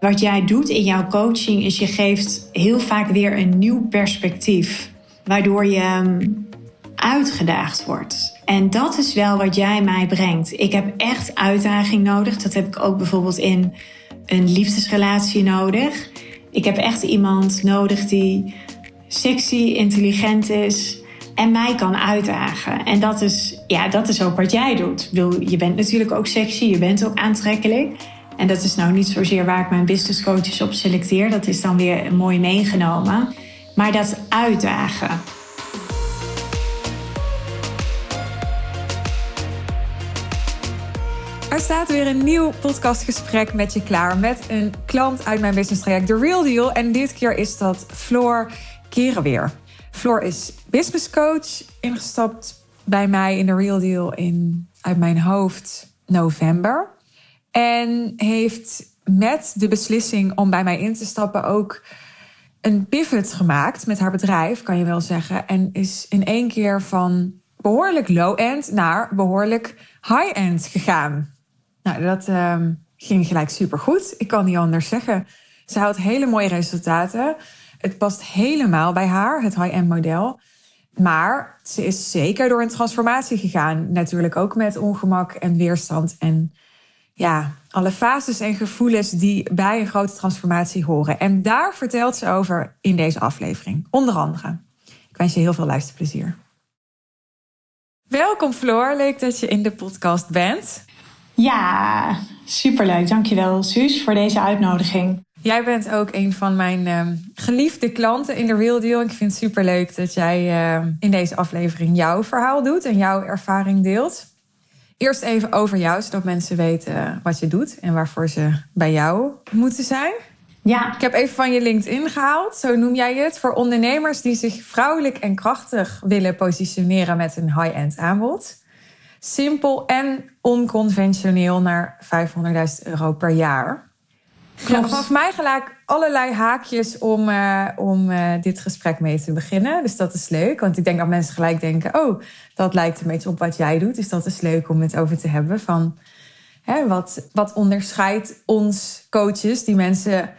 Wat jij doet in jouw coaching is je geeft heel vaak weer een nieuw perspectief, waardoor je ehm, uitgedaagd wordt. En dat is wel wat jij mij brengt. Ik heb echt uitdaging nodig. Dat heb ik ook bijvoorbeeld in een liefdesrelatie nodig. Ik heb echt iemand nodig die sexy, intelligent is en mij kan uitdagen. En dat is, ja, dat is ook wat jij doet. Je bent natuurlijk ook sexy, je bent ook aantrekkelijk. En dat is nou niet zozeer waar ik mijn business coaches op selecteer. Dat is dan weer mooi meegenomen. Maar dat uitdagen. Er staat weer een nieuw podcastgesprek met je klaar. Met een klant uit mijn business traject, The Real Deal. En dit keer is dat Floor Kerenweer. Floor is business coach, ingestapt bij mij in The Real Deal in, uit mijn hoofd, november. En heeft met de beslissing om bij mij in te stappen ook een pivot gemaakt met haar bedrijf, kan je wel zeggen. En is in één keer van behoorlijk low-end naar behoorlijk high-end gegaan. Nou, dat uh, ging gelijk supergoed. Ik kan niet anders zeggen. Ze houdt hele mooie resultaten. Het past helemaal bij haar, het high-end model. Maar ze is zeker door een transformatie gegaan. Natuurlijk ook met ongemak en weerstand. En ja, alle fases en gevoelens die bij een grote transformatie horen. En daar vertelt ze over in deze aflevering. Onder andere. Ik wens je heel veel luisterplezier. Welkom Floor, leuk dat je in de podcast bent. Ja, superleuk. Dankjewel Suus voor deze uitnodiging. Jij bent ook een van mijn uh, geliefde klanten in de Real Deal. Ik vind het superleuk dat jij uh, in deze aflevering jouw verhaal doet en jouw ervaring deelt. Eerst even over jou, zodat mensen weten wat je doet en waarvoor ze bij jou moeten zijn. Ja. Ik heb even van je LinkedIn gehaald, zo noem jij het, voor ondernemers die zich vrouwelijk en krachtig willen positioneren met een high-end aanbod. Simpel en onconventioneel naar 500.000 euro per jaar. Ja, vanaf mij gelijk allerlei haakjes om, uh, om uh, dit gesprek mee te beginnen. Dus dat is leuk, want ik denk dat mensen gelijk denken: oh, dat lijkt een beetje op wat jij doet. Dus dat is leuk om het over te hebben. Van hè, wat, wat onderscheidt ons coaches, die mensen,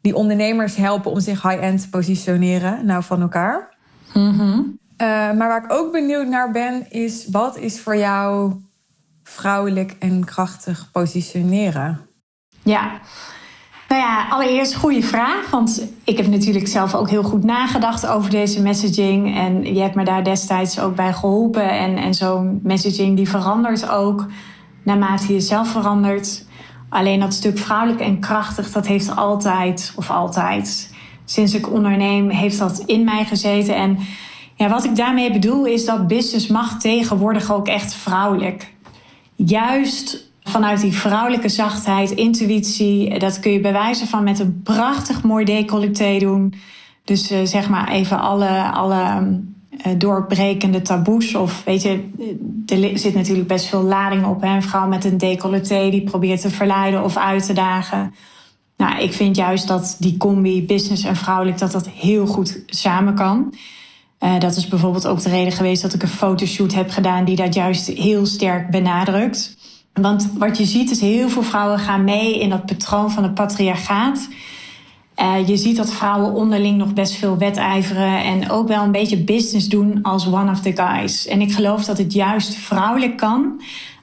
die ondernemers helpen om zich high-end te positioneren, nou van elkaar. Mm uh, maar waar ik ook benieuwd naar ben, is wat is voor jou vrouwelijk en krachtig positioneren? Ja, nou ja, allereerst goede vraag. Want ik heb natuurlijk zelf ook heel goed nagedacht over deze messaging. En je hebt me daar destijds ook bij geholpen. En, en zo'n messaging die verandert ook naarmate je zelf verandert. Alleen dat stuk vrouwelijk en krachtig, dat heeft altijd, of altijd, sinds ik onderneem, heeft dat in mij gezeten. En ja, wat ik daarmee bedoel is dat business mag tegenwoordig ook echt vrouwelijk. Juist vanuit die vrouwelijke zachtheid, intuïtie. Dat kun je bewijzen van met een prachtig mooi decolleté doen. Dus uh, zeg maar even alle, alle uh, doorbrekende taboes. Of weet je, er zit natuurlijk best veel lading op. Hè? Een vrouw met een decolleté die probeert te verleiden of uit te dagen. Nou, ik vind juist dat die combi business en vrouwelijk dat dat heel goed samen kan. Uh, dat is bijvoorbeeld ook de reden geweest dat ik een fotoshoot heb gedaan die dat juist heel sterk benadrukt. Want wat je ziet is heel veel vrouwen gaan mee in dat patroon van het patriarchaat. Uh, je ziet dat vrouwen onderling nog best veel wedijveren en ook wel een beetje business doen als one of the guys. En ik geloof dat het juist vrouwelijk kan,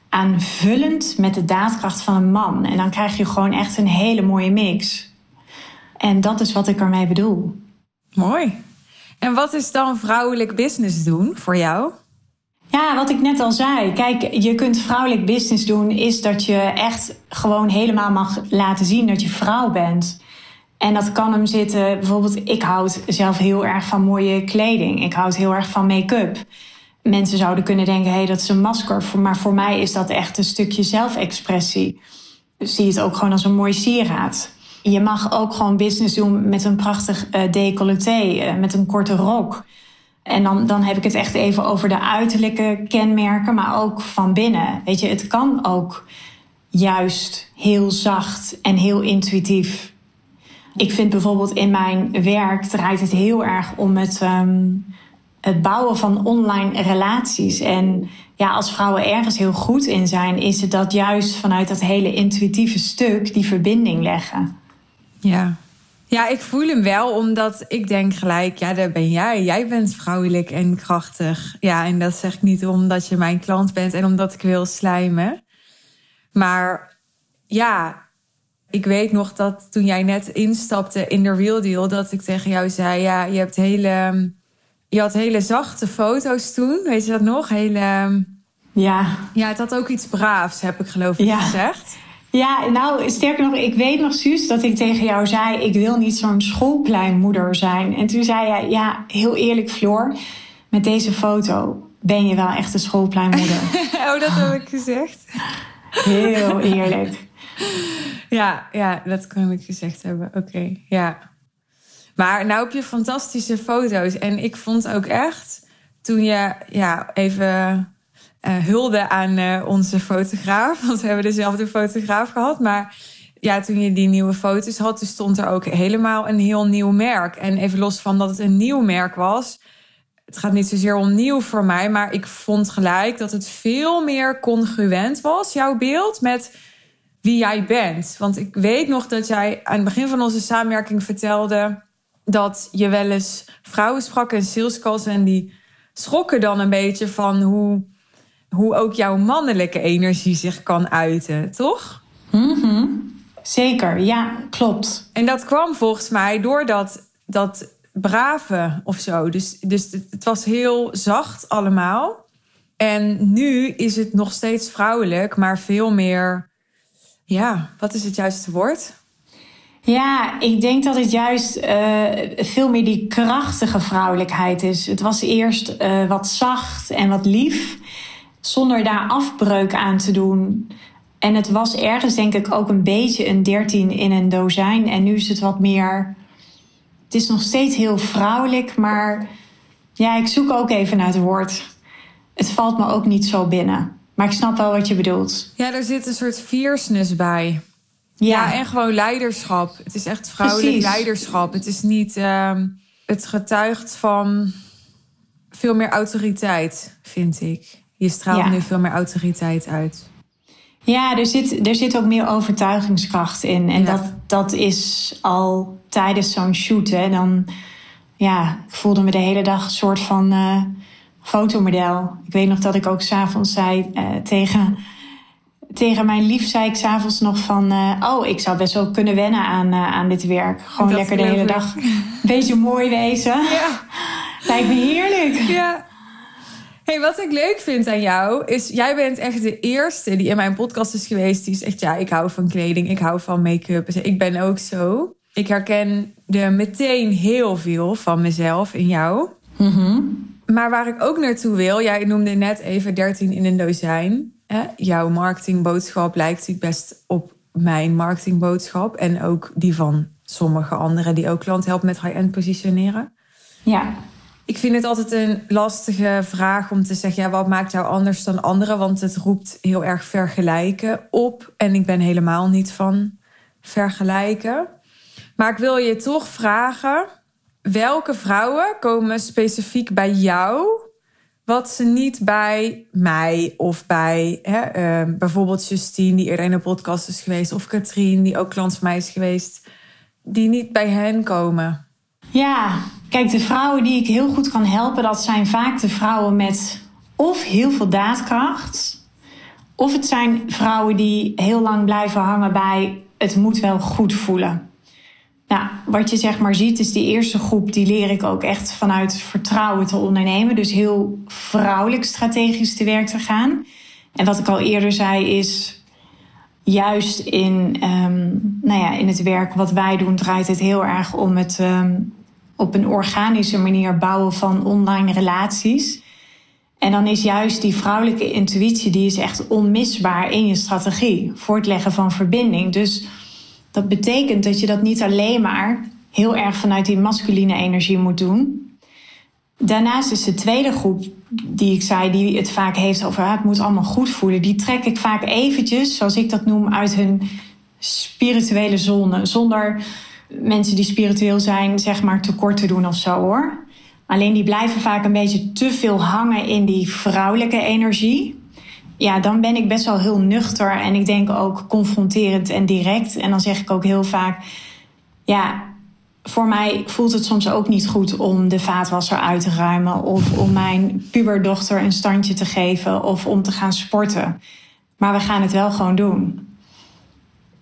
aanvullend met de daadkracht van een man. En dan krijg je gewoon echt een hele mooie mix. En dat is wat ik ermee bedoel. Mooi. En wat is dan vrouwelijk business doen voor jou? Ja, wat ik net al zei. Kijk, je kunt vrouwelijk business doen, is dat je echt gewoon helemaal mag laten zien dat je vrouw bent. En dat kan hem zitten, bijvoorbeeld, ik houd zelf heel erg van mooie kleding. Ik houd heel erg van make-up. Mensen zouden kunnen denken, hé, hey, dat is een masker. Maar voor mij is dat echt een stukje zelfexpressie. Dus zie het ook gewoon als een mooi sieraad. Je mag ook gewoon business doen met een prachtig uh, decolleté, uh, met een korte rok. En dan, dan heb ik het echt even over de uiterlijke kenmerken, maar ook van binnen. Weet je, het kan ook juist heel zacht en heel intuïtief. Ik vind bijvoorbeeld in mijn werk draait het heel erg om het, um, het bouwen van online relaties. En ja, als vrouwen ergens heel goed in zijn, is het dat juist vanuit dat hele intuïtieve stuk die verbinding leggen. Ja. Ja, ik voel hem wel, omdat ik denk gelijk, ja, daar ben jij. Jij bent vrouwelijk en krachtig. Ja, en dat zeg ik niet omdat je mijn klant bent en omdat ik wil slijmen. Maar ja, ik weet nog dat toen jij net instapte in de Real Deal, dat ik tegen jou zei: Ja, je hebt hele. Je had hele zachte foto's toen, weet je dat nog? Hele. Ja. Ja, het had ook iets braafs, heb ik geloof ik gezegd. Ja, nou, sterker nog, ik weet nog, Suus, dat ik tegen jou zei: Ik wil niet zo'n schoolpleinmoeder zijn. En toen zei jij: Ja, heel eerlijk, Floor, met deze foto ben je wel echt een schoolpleinmoeder. oh, dat heb ik gezegd. Heel eerlijk. Ja, ja, dat kan ik gezegd hebben. Oké, ja. Maar nou heb je fantastische foto's. En ik vond ook echt, toen je ja, even hulde aan uh, onze fotograaf. Want we hebben dezelfde fotograaf gehad. Maar ja, toen je die nieuwe foto's had, toen stond er ook helemaal een heel nieuw merk. En even los van dat het een nieuw merk was. Het gaat niet zozeer om nieuw voor mij, maar ik vond gelijk dat het veel meer congruent was, jouw beeld, met wie jij bent. Want ik weet nog dat jij aan het begin van onze samenwerking vertelde dat je wel eens vrouwen sprak en salescalls en die schrokken dan een beetje van hoe, hoe ook jouw mannelijke energie zich kan uiten, toch? Mm Zeker, ja, klopt. En dat kwam volgens mij doordat dat brave of zo. Dus, dus het was heel zacht allemaal. En nu is het nog steeds vrouwelijk, maar veel meer ja, wat is het juiste woord? Ja, ik denk dat het juist uh, veel meer die krachtige vrouwelijkheid is. Het was eerst uh, wat zacht en wat lief, zonder daar afbreuk aan te doen. En het was ergens denk ik ook een beetje een dertien in een dozijn. En nu is het wat meer. Het is nog steeds heel vrouwelijk, maar ja, ik zoek ook even naar het woord. Het valt me ook niet zo binnen. Maar ik snap wel wat je bedoelt. Ja, er zit een soort fierceness bij. Ja, en gewoon leiderschap. Het is echt vrouwelijk leiderschap. Het is niet. Uh, het getuigt van veel meer autoriteit, vind ik. Je straalt nu veel meer autoriteit uit. Ja, er zit, er zit ook meer overtuigingskracht in. En dat, dat is al tijdens zo'n shoot. Hè, dan ja, ik voelde me de hele dag een soort van. Uh, fotomodel. Ik weet nog dat ik ook s'avonds zei uh, tegen, tegen mijn lief, zei ik s'avonds nog van, uh, oh, ik zou best wel kunnen wennen aan, aan dit werk. Gewoon lekker de hele dag een beetje mooi wezen. Ja. Lijkt me heerlijk. Ja. Hey, wat ik leuk vind aan jou is, jij bent echt de eerste die in mijn podcast is geweest. Die zegt, ja, ik hou van kleding, ik hou van make-up. Ik ben ook zo. Ik herken er meteen heel veel van mezelf in jou. Mm maar waar ik ook naartoe wil, jij noemde net even 13 in een dozijn. Hè? Jouw marketingboodschap lijkt natuurlijk best op mijn marketingboodschap. En ook die van sommige anderen die ook klanten helpen met high-end positioneren. Ja. Ik vind het altijd een lastige vraag om te zeggen: ja, wat maakt jou anders dan anderen? Want het roept heel erg vergelijken op. En ik ben helemaal niet van vergelijken. Maar ik wil je toch vragen welke vrouwen komen specifiek bij jou wat ze niet bij mij of bij hè, uh, bijvoorbeeld Justine, die eerder in de podcast is geweest, of Katrien, die ook klant van mij is geweest, die niet bij hen komen? Ja, kijk, de vrouwen die ik heel goed kan helpen, dat zijn vaak de vrouwen met of heel veel daadkracht, of het zijn vrouwen die heel lang blijven hangen bij het moet wel goed voelen. Nou, wat je zeg maar ziet is die eerste groep, die leer ik ook echt vanuit vertrouwen te ondernemen. Dus heel vrouwelijk strategisch te werk te gaan. En wat ik al eerder zei is, juist in, um, nou ja, in het werk wat wij doen draait het heel erg om het um, op een organische manier bouwen van online relaties. En dan is juist die vrouwelijke intuïtie, die is echt onmisbaar in je strategie voor het leggen van verbinding. Dus dat betekent dat je dat niet alleen maar heel erg vanuit die masculine energie moet doen. Daarnaast is de tweede groep die ik zei, die het vaak heeft over ah, het moet allemaal goed voelen, die trek ik vaak eventjes, zoals ik dat noem, uit hun spirituele zone. Zonder mensen die spiritueel zijn, zeg maar, tekort te doen of zo hoor. Alleen die blijven vaak een beetje te veel hangen in die vrouwelijke energie ja, dan ben ik best wel heel nuchter en ik denk ook confronterend en direct. En dan zeg ik ook heel vaak: ja, voor mij voelt het soms ook niet goed om de vaatwasser uit te ruimen. Of om mijn puberdochter een standje te geven. Of om te gaan sporten. Maar we gaan het wel gewoon doen.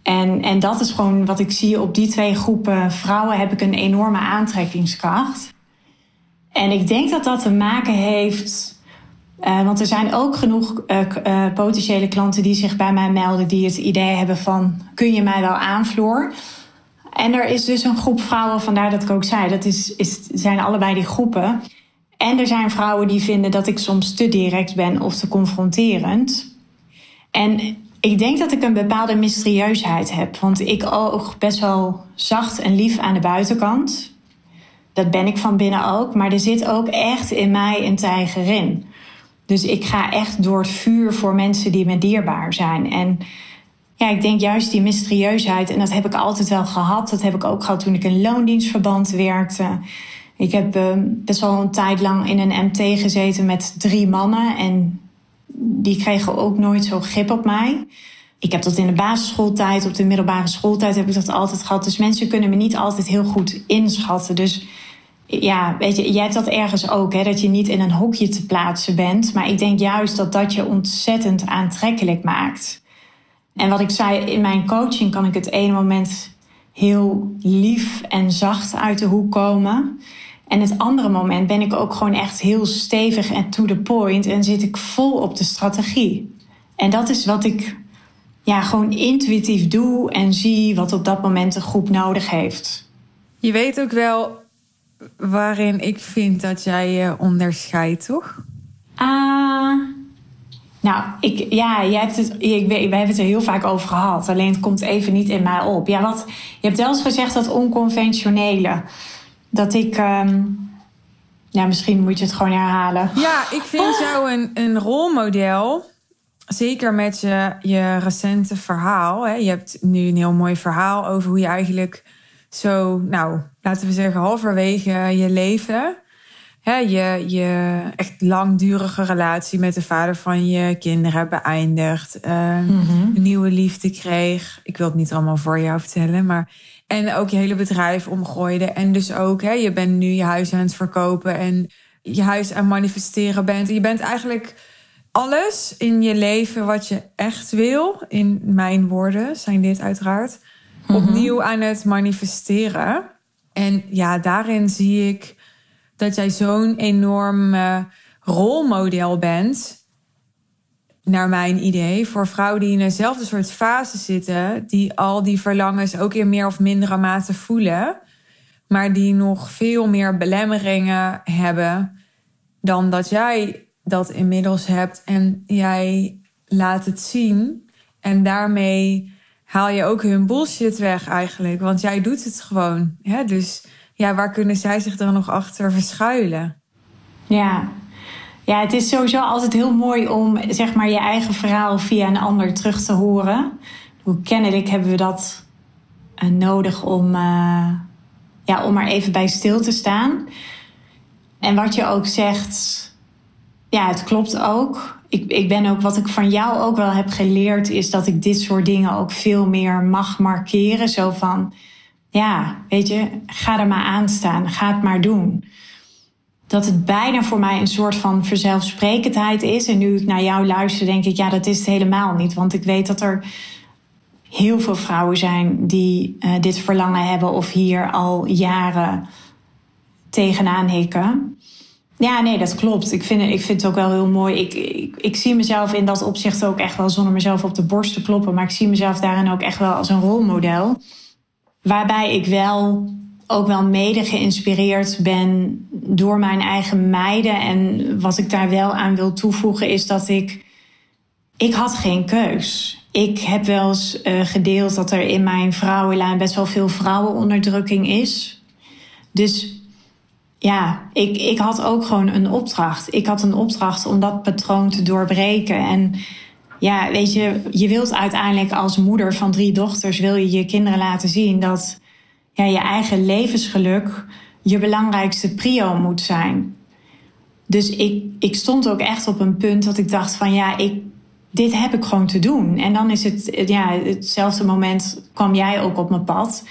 En, en dat is gewoon wat ik zie op die twee groepen vrouwen heb ik een enorme aantrekkingskracht. En ik denk dat dat te maken heeft. Uh, want er zijn ook genoeg uh, uh, potentiële klanten die zich bij mij melden, die het idee hebben van kun je mij wel aanvloer? En er is dus een groep vrouwen, vandaar dat ik ook zei, dat is, is, zijn allebei die groepen. En er zijn vrouwen die vinden dat ik soms te direct ben of te confronterend. En ik denk dat ik een bepaalde mysterieusheid heb. Want ik oog best wel zacht en lief aan de buitenkant. Dat ben ik van binnen ook. Maar er zit ook echt in mij een tijger in. Dus ik ga echt door het vuur voor mensen die me dierbaar zijn. En ja, ik denk juist die mysterieusheid. En dat heb ik altijd wel gehad. Dat heb ik ook gehad toen ik in loondienstverband werkte. Ik heb uh, best wel een tijd lang in een MT gezeten met drie mannen. En die kregen ook nooit zo grip op mij. Ik heb dat in de basisschooltijd, op de middelbare schooltijd heb ik dat altijd gehad. Dus mensen kunnen me niet altijd heel goed inschatten. Dus ja, weet je, jij hebt dat ergens ook, hè, dat je niet in een hokje te plaatsen bent. Maar ik denk juist dat dat je ontzettend aantrekkelijk maakt. En wat ik zei, in mijn coaching kan ik het ene moment heel lief en zacht uit de hoek komen. En het andere moment ben ik ook gewoon echt heel stevig en to the point en zit ik vol op de strategie. En dat is wat ik ja, gewoon intuïtief doe en zie wat op dat moment de groep nodig heeft. Je weet ook wel waarin ik vind dat jij je onderscheidt, toch? Ah. nou, ik, ja, jij hebt het, ik, wij hebben het er heel vaak over gehad. Alleen het komt even niet in mij op. Ja, wat, je hebt wel eens gezegd dat onconventionele dat ik. Um, ja, misschien moet je het gewoon herhalen. Ja, ik vind jou een, een rolmodel. Zeker met je, je recente verhaal. Hè. Je hebt nu een heel mooi verhaal over hoe je eigenlijk zo, nou, laten we zeggen, halverwege je leven. Hè, je, je echt langdurige relatie met de vader van je kinderen beëindigd. Uh, Een nieuwe liefde kreeg. Ik wil het niet allemaal voor jou vertellen, maar en ook je hele bedrijf omgooide. En dus ook, hè, je bent nu je huis aan het verkopen en je huis aan het manifesteren bent. Je bent eigenlijk alles in je leven wat je echt wil. In mijn woorden zijn dit uiteraard. Mhm. Opnieuw aan het manifesteren. En ja, daarin zie ik dat jij zo'n enorm rolmodel bent naar mijn idee, voor vrouwen die in dezelfde soort fase zitten, die al die verlangens ook in meer of mindere mate voelen, maar die nog veel meer belemmeringen hebben dan dat jij dat inmiddels hebt en jij laat het zien en daarmee haal je ook hun bullshit weg eigenlijk, want jij doet het gewoon. Hè? Dus ja, waar kunnen zij zich dan nog achter verschuilen? Ja, ja, het is sowieso altijd heel mooi om zeg maar, je eigen verhaal via een ander terug te horen. Hoe kennelijk hebben we dat uh, nodig om, uh, ja, om maar even bij stil te staan. En wat je ook zegt, ja, het klopt ook. Ik, ik ben ook, wat ik van jou ook wel heb geleerd, is dat ik dit soort dingen ook veel meer mag markeren. Zo van, ja, weet je, ga er maar aan staan, ga het maar doen dat het bijna voor mij een soort van verzelfsprekendheid is. En nu ik naar jou luister, denk ik, ja, dat is het helemaal niet. Want ik weet dat er heel veel vrouwen zijn die uh, dit verlangen hebben of hier al jaren tegenaan hikken. Ja, nee, dat klopt. Ik vind, ik vind het ook wel heel mooi. Ik, ik, ik zie mezelf in dat opzicht ook echt wel zonder mezelf op de borst te kloppen. Maar ik zie mezelf daarin ook echt wel als een rolmodel. Waarbij ik wel ook wel mede geïnspireerd ben door mijn eigen meiden. En wat ik daar wel aan wil toevoegen is dat ik. Ik had geen keus. Ik heb wel eens uh, gedeeld dat er in mijn vrouwenlijn best wel veel vrouwenonderdrukking is. Dus ja, ik, ik had ook gewoon een opdracht. Ik had een opdracht om dat patroon te doorbreken. En ja, weet je, je wilt uiteindelijk als moeder van drie dochters, wil je je kinderen laten zien dat ja, je eigen levensgeluk je belangrijkste prio moet zijn. Dus ik, ik stond ook echt op een punt dat ik dacht van ja, ik, dit heb ik gewoon te doen. En dan is het, ja, hetzelfde moment kwam jij ook op mijn pad.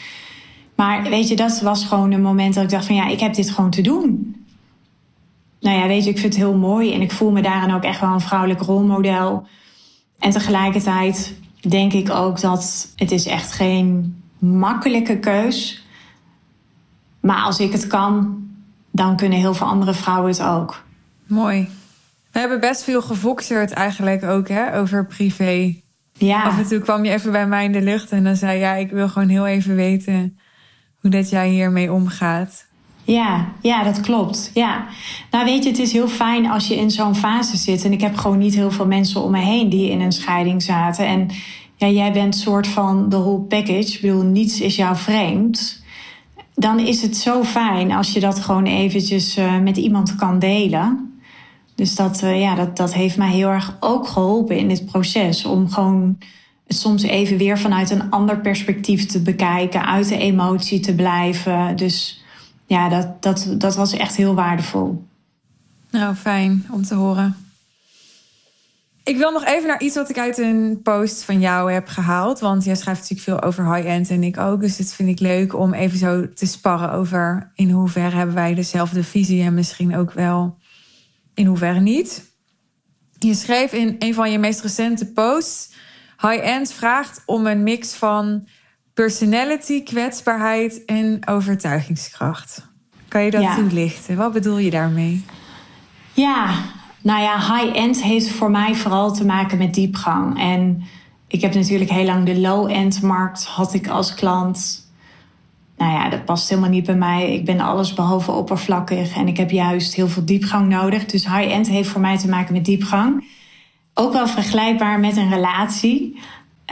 Maar weet je, dat was gewoon een moment dat ik dacht van ja, ik heb dit gewoon te doen. Nou ja, weet je, ik vind het heel mooi en ik voel me daarin ook echt wel een vrouwelijk rolmodel. En tegelijkertijd denk ik ook dat het is echt geen makkelijke keus. Maar als ik het kan, dan kunnen heel veel andere vrouwen het ook. Mooi. We hebben best veel gevoxerd eigenlijk ook hè, over privé. Ja. Af en toe kwam je even bij mij in de lucht en dan zei ja, ik wil gewoon heel even weten hoe dat jij hiermee omgaat. Ja, ja, dat klopt. Ja. Nou, weet je, het is heel fijn als je in zo'n fase zit. En ik heb gewoon niet heel veel mensen om me heen die in een scheiding zaten. En ja, jij bent soort van de whole package. Ik bedoel, niets is jou vreemd. Dan is het zo fijn als je dat gewoon eventjes uh, met iemand kan delen. Dus dat, uh, ja, dat, dat heeft mij heel erg ook geholpen in dit proces. Om gewoon soms even weer vanuit een ander perspectief te bekijken. Uit de emotie te blijven. Dus ja, dat, dat, dat was echt heel waardevol. Nou, fijn om te horen. Ik wil nog even naar iets wat ik uit een post van jou heb gehaald. Want jij schrijft natuurlijk veel over high-end en ik ook. Dus het vind ik leuk om even zo te sparren over in hoeverre hebben wij dezelfde visie en misschien ook wel in hoeverre niet. Je schreef in een van je meest recente posts: high-end vraagt om een mix van personality, kwetsbaarheid en overtuigingskracht. Kan je dat ja. toelichten? Wat bedoel je daarmee? Ja, nou ja, high-end heeft voor mij vooral te maken met diepgang. En ik heb natuurlijk heel lang de low-end markt had ik als klant. Nou ja, dat past helemaal niet bij mij. Ik ben alles behalve oppervlakkig en ik heb juist heel veel diepgang nodig. Dus high-end heeft voor mij te maken met diepgang. Ook wel vergelijkbaar met een relatie.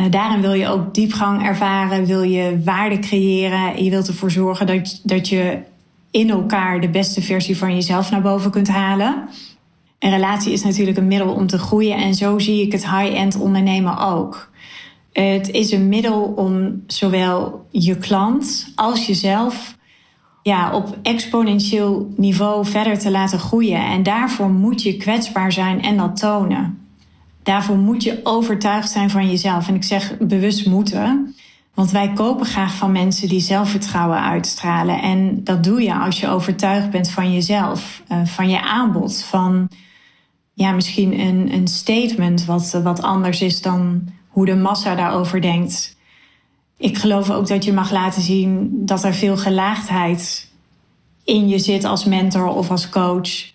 Uh, daarin wil je ook diepgang ervaren, wil je waarde creëren. Je wilt ervoor zorgen dat, dat je in elkaar de beste versie van jezelf naar boven kunt halen. Een relatie is natuurlijk een middel om te groeien en zo zie ik het high-end ondernemen ook. Het is een middel om zowel je klant als jezelf ja, op exponentieel niveau verder te laten groeien. En daarvoor moet je kwetsbaar zijn en dat tonen. Daarvoor moet je overtuigd zijn van jezelf. En ik zeg bewust moeten. Want wij kopen graag van mensen die zelfvertrouwen uitstralen. En dat doe je als je overtuigd bent van jezelf, uh, van je aanbod, van ja, misschien een, een statement wat, wat anders is dan hoe de massa daarover denkt. Ik geloof ook dat je mag laten zien dat er veel gelaagdheid in je zit als mentor of als coach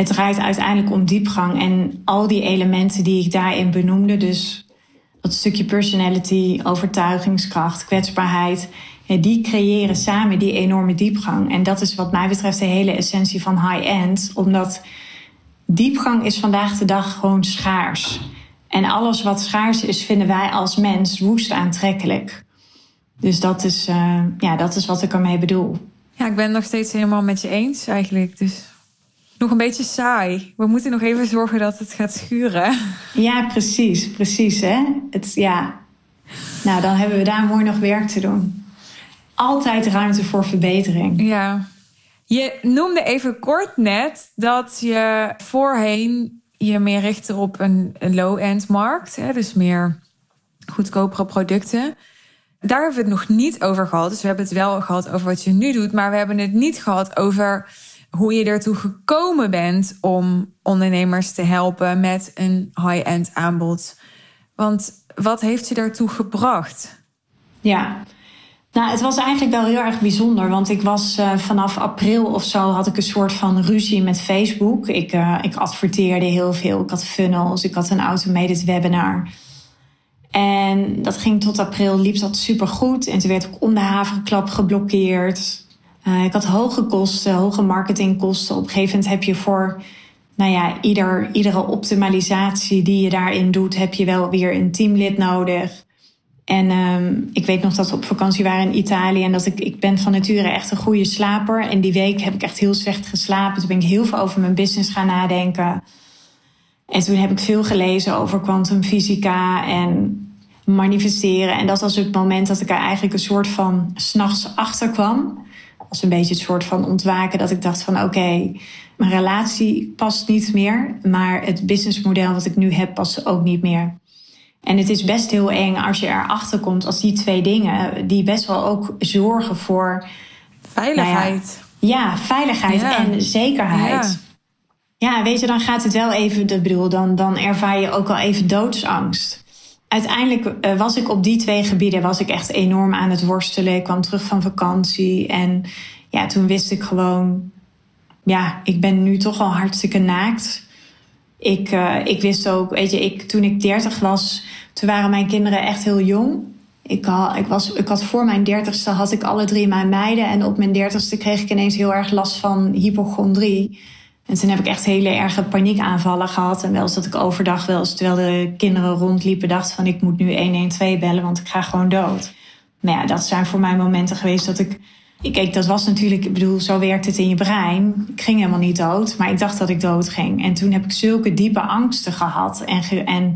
het draait uiteindelijk om diepgang en al die elementen die ik daarin benoemde. Dus dat stukje personality, overtuigingskracht, kwetsbaarheid. Die creëren samen die enorme diepgang. En dat is wat mij betreft de hele essentie van high-end. Omdat diepgang is vandaag de dag gewoon schaars. En alles wat schaars is, vinden wij als mens woest aantrekkelijk. Dus dat is, uh, ja, dat is wat ik ermee bedoel. Ja, ik ben het nog steeds helemaal met je eens eigenlijk. Dus nog een beetje saai. We moeten nog even zorgen dat het gaat schuren. Ja, precies, precies. Hè? Het, ja. Nou, dan hebben we daar mooi nog werk te doen. Altijd ruimte voor verbetering. Ja. Je noemde even kort net dat je voorheen je meer richtte op een, low-end markt. Hè? Dus meer goedkopere producten. Daar hebben we het nog niet over gehad. Dus we hebben het wel gehad over wat je nu doet. Maar we hebben het niet gehad over hoe je ertoe gekomen bent om ondernemers te helpen met een high-end aanbod. Want wat heeft je daartoe gebracht? Ja, nou, het was eigenlijk wel heel erg bijzonder. Want ik was uh, vanaf april of zo had ik een soort van ruzie met Facebook. Ik, uh, ik adverteerde heel veel. Ik had funnels. Ik had een automated webinar. En dat ging tot april, liep dat super goed. En toen werd ik om de havenklap geblokkeerd. Uh, ik had hoge kosten, hoge marketingkosten. Op een gegeven moment heb je voor nou ja, ieder, iedere optimalisatie die je daarin doet, heb je wel weer een teamlid nodig. En um, ik weet nog dat we op vakantie waren in Italië en dat ik, ik ben van nature echt een goede slaper. En die week heb ik echt heel slecht geslapen. Toen ben ik heel veel over mijn business gaan nadenken. En toen heb ik veel gelezen over kwantumfysica en manifesteren. En dat was het moment dat ik er eigenlijk een soort van s'nachts achter kwam was een beetje het soort van ontwaken dat ik dacht van oké, okay, mijn relatie past niet meer, maar het businessmodel wat ik nu heb past ook niet meer. En het is best heel eng als je erachter komt als die twee dingen, die best wel ook zorgen voor veiligheid. Nou ja, ja, veiligheid en zekerheid. Ja. ja. weet je, dan gaat het wel even, dat bedoel, dan, dan ervaar je ook al even doodsangst. Uiteindelijk eh, was ik op die twee gebieden was ik echt enorm aan het worstelen. Ik kwam terug van vakantie en ja, toen wist ik gewoon, ja, ik ben nu toch al hartstikke naakt. Ik, uh, ik wist ook, weet je, ik, toen ik dertig was, toen waren mijn kinderen echt heel jong. Ik had, ik, was, ik had voor mijn dertigste had ik alle drie mijn meiden. En op mijn dertigste kreeg ik ineens heel erg last van hypochondrie. En toen heb ik echt hele erge paniekaanvallen gehad. En wel eens dat ik overdag, wel eens terwijl de kinderen rondliepen, dacht van ik moet nu 112 bellen, want ik ga gewoon dood. Maar ja, dat zijn voor mij momenten geweest dat ik Kijk, dat was natuurlijk, ik bedoel, zo werkt het in je brein. Ik ging helemaal niet dood, maar ik dacht dat ik dood ging. En toen heb ik zulke diepe angsten gehad en, en,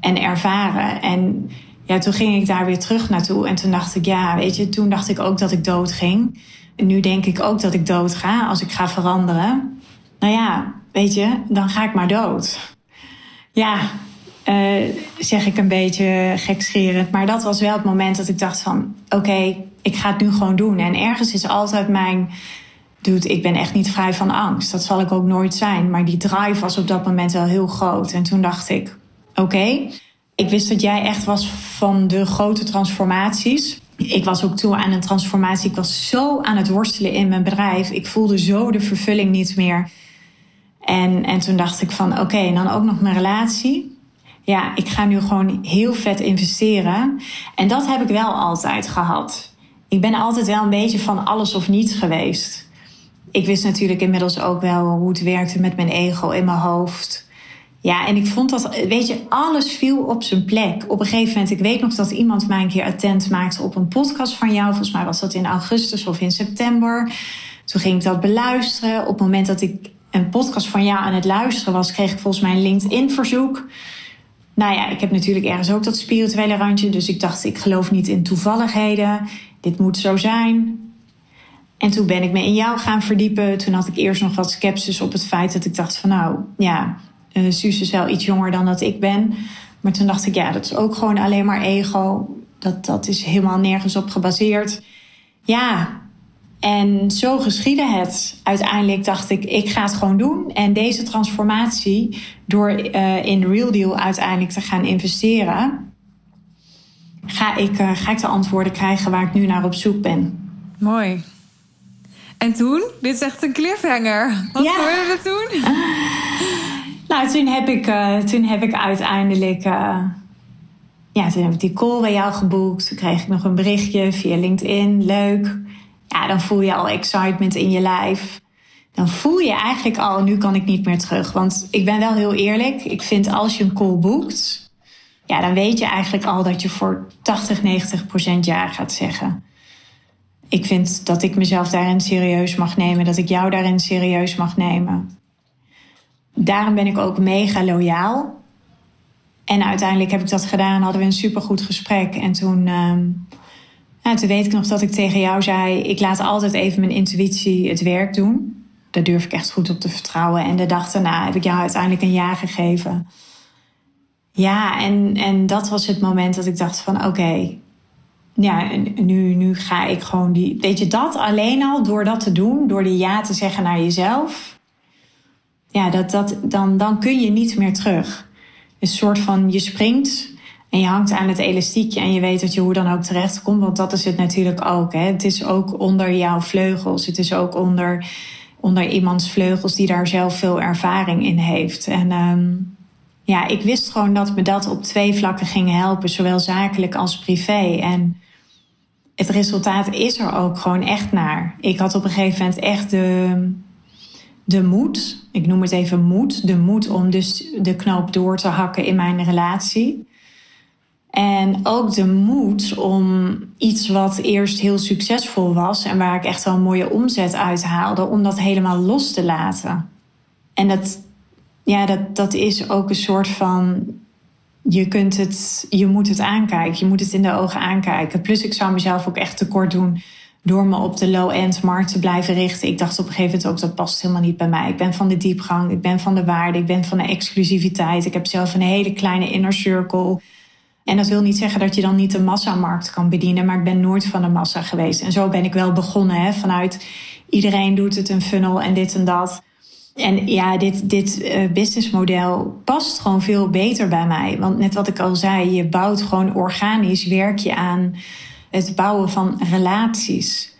en ervaren. En ja, toen ging ik daar weer terug naartoe. En toen dacht ik, ja, weet je, toen dacht ik ook dat ik dood ging. En nu denk ik ook dat ik dood ga als ik ga veranderen. Nou ja, weet je, dan ga ik maar dood. Ja, uh, zeg ik een beetje gekscherend. Maar dat was wel het moment dat ik dacht van... oké, ik ga het nu gewoon doen. En ergens is altijd mijn... Dude, ik ben echt niet vrij van angst. Dat zal ik ook nooit zijn. Maar die drive was op dat moment wel heel groot. En toen dacht ik, oké... ik wist dat jij echt was van de grote transformaties. Ik was ook toe aan een transformatie. Ik was zo aan het worstelen in mijn bedrijf. Ik voelde zo de vervulling niet meer. En, en toen dacht ik van, oké, en dan ook nog mijn relatie ja, ik ga nu gewoon heel vet investeren. En dat heb ik wel altijd gehad. Ik ben altijd wel een beetje van alles of niets geweest. Ik wist natuurlijk inmiddels ook wel hoe het werkte met mijn ego in mijn hoofd. Ja, en ik vond dat, weet je, alles viel op zijn plek. Op een gegeven moment, ik weet nog dat iemand mij een keer attent maakte op een podcast van jou. Volgens mij was dat in augustus of in september. Toen ging ik dat beluisteren. Op het moment dat ik een podcast van jou aan het luisteren was, kreeg ik volgens mij een LinkedIn-verzoek. Nou ja, ik heb natuurlijk ergens ook dat spirituele randje. Dus ik dacht, ik geloof niet in toevalligheden. Dit moet zo zijn. En toen ben ik me in jou gaan verdiepen. Toen had ik eerst nog wat sceptisch op het feit dat ik dacht van nou, ja, uh, Suus is wel iets jonger dan dat ik ben. Maar toen dacht ik, ja, dat is ook gewoon alleen maar ego. Dat, dat is helemaal nergens op gebaseerd. Ja, en zo geschiedde het. Uiteindelijk dacht ik, ik ga het gewoon doen. En deze transformatie, door uh, in Real Deal uiteindelijk te gaan investeren, ga ik, uh, ga ik de antwoorden krijgen waar ik nu naar op zoek ben. Mooi. En toen? Dit is echt een cliffhanger. Wat ja. gebeurde er toen? nou, toen heb ik, uh, toen heb ik uiteindelijk. ja, toen heb ik die call bij jou geboekt. Toen kreeg ik nog een berichtje via LinkedIn. Leuk ja, dan voel je al excitement in je lijf. Dan voel je eigenlijk al, nu kan ik niet meer terug. Want ik ben wel heel eerlijk. Ik vind als je een call boekt, ja, dan weet je eigenlijk al dat je voor 80, 90 procent ja gaat zeggen. Ik vind dat ik mezelf daarin serieus mag nemen, dat ik jou daarin serieus mag nemen. Daarom ben ik ook mega loyaal. En uiteindelijk heb ik dat gedaan, hadden we een supergoed gesprek. En toen ehm, nou, toen weet ik nog dat ik tegen jou zei: ik laat altijd even mijn intuïtie het werk doen. Daar durf ik echt goed op te vertrouwen. En de dag daarna heb ik jou uiteindelijk een ja gegeven. Ja, en, en dat was het moment dat ik dacht van oké, ja, nu, nu ga ik gewoon die. Weet je, dat alleen al door dat te doen, door die ja te zeggen naar jezelf. Ja, dat, dat, dan, dan kun je niet meer terug. Een soort van je springt en je hangt aan het elastiekje en je weet dat je hoe dan ook terecht komt. Want dat is het natuurlijk ook. Hè. Het is ook onder jouw vleugels. Het is ook onder, onder iemands vleugels die daar zelf veel ervaring in heeft. En um, ja, ik wist gewoon dat me dat op twee vlakken ging helpen. Zowel zakelijk als privé. En het resultaat is er ook gewoon echt naar. Ik had op een gegeven moment echt de, de moed. Ik noem het even moed. De moed om dus de knoop door te hakken in mijn relatie. En ook de moed om iets wat eerst heel succesvol was en waar ik echt wel een mooie omzet uit haalde, om dat helemaal los te laten. En dat, ja, dat, dat is ook een soort van. Je, kunt het, je moet het aankijken, je moet het in de ogen aankijken. Plus, ik zou mezelf ook echt tekort doen door me op de low-end markt te blijven richten. Ik dacht op een gegeven moment ook dat past helemaal niet bij mij. Ik ben van de diepgang, ik ben van de waarde, ik ben van de exclusiviteit. Ik heb zelf een hele kleine inner circle En dat wil niet zeggen dat je dan niet de massamarkt kan bedienen, maar ik ben nooit van de massa geweest. En zo ben ik wel begonnen, hè, vanuit iedereen doet het een funnel en dit en dat. En ja, dit, dit uh, businessmodel past gewoon veel beter bij mij. Want net wat ik al zei, je bouwt gewoon organisch, werk je aan het bouwen van relaties.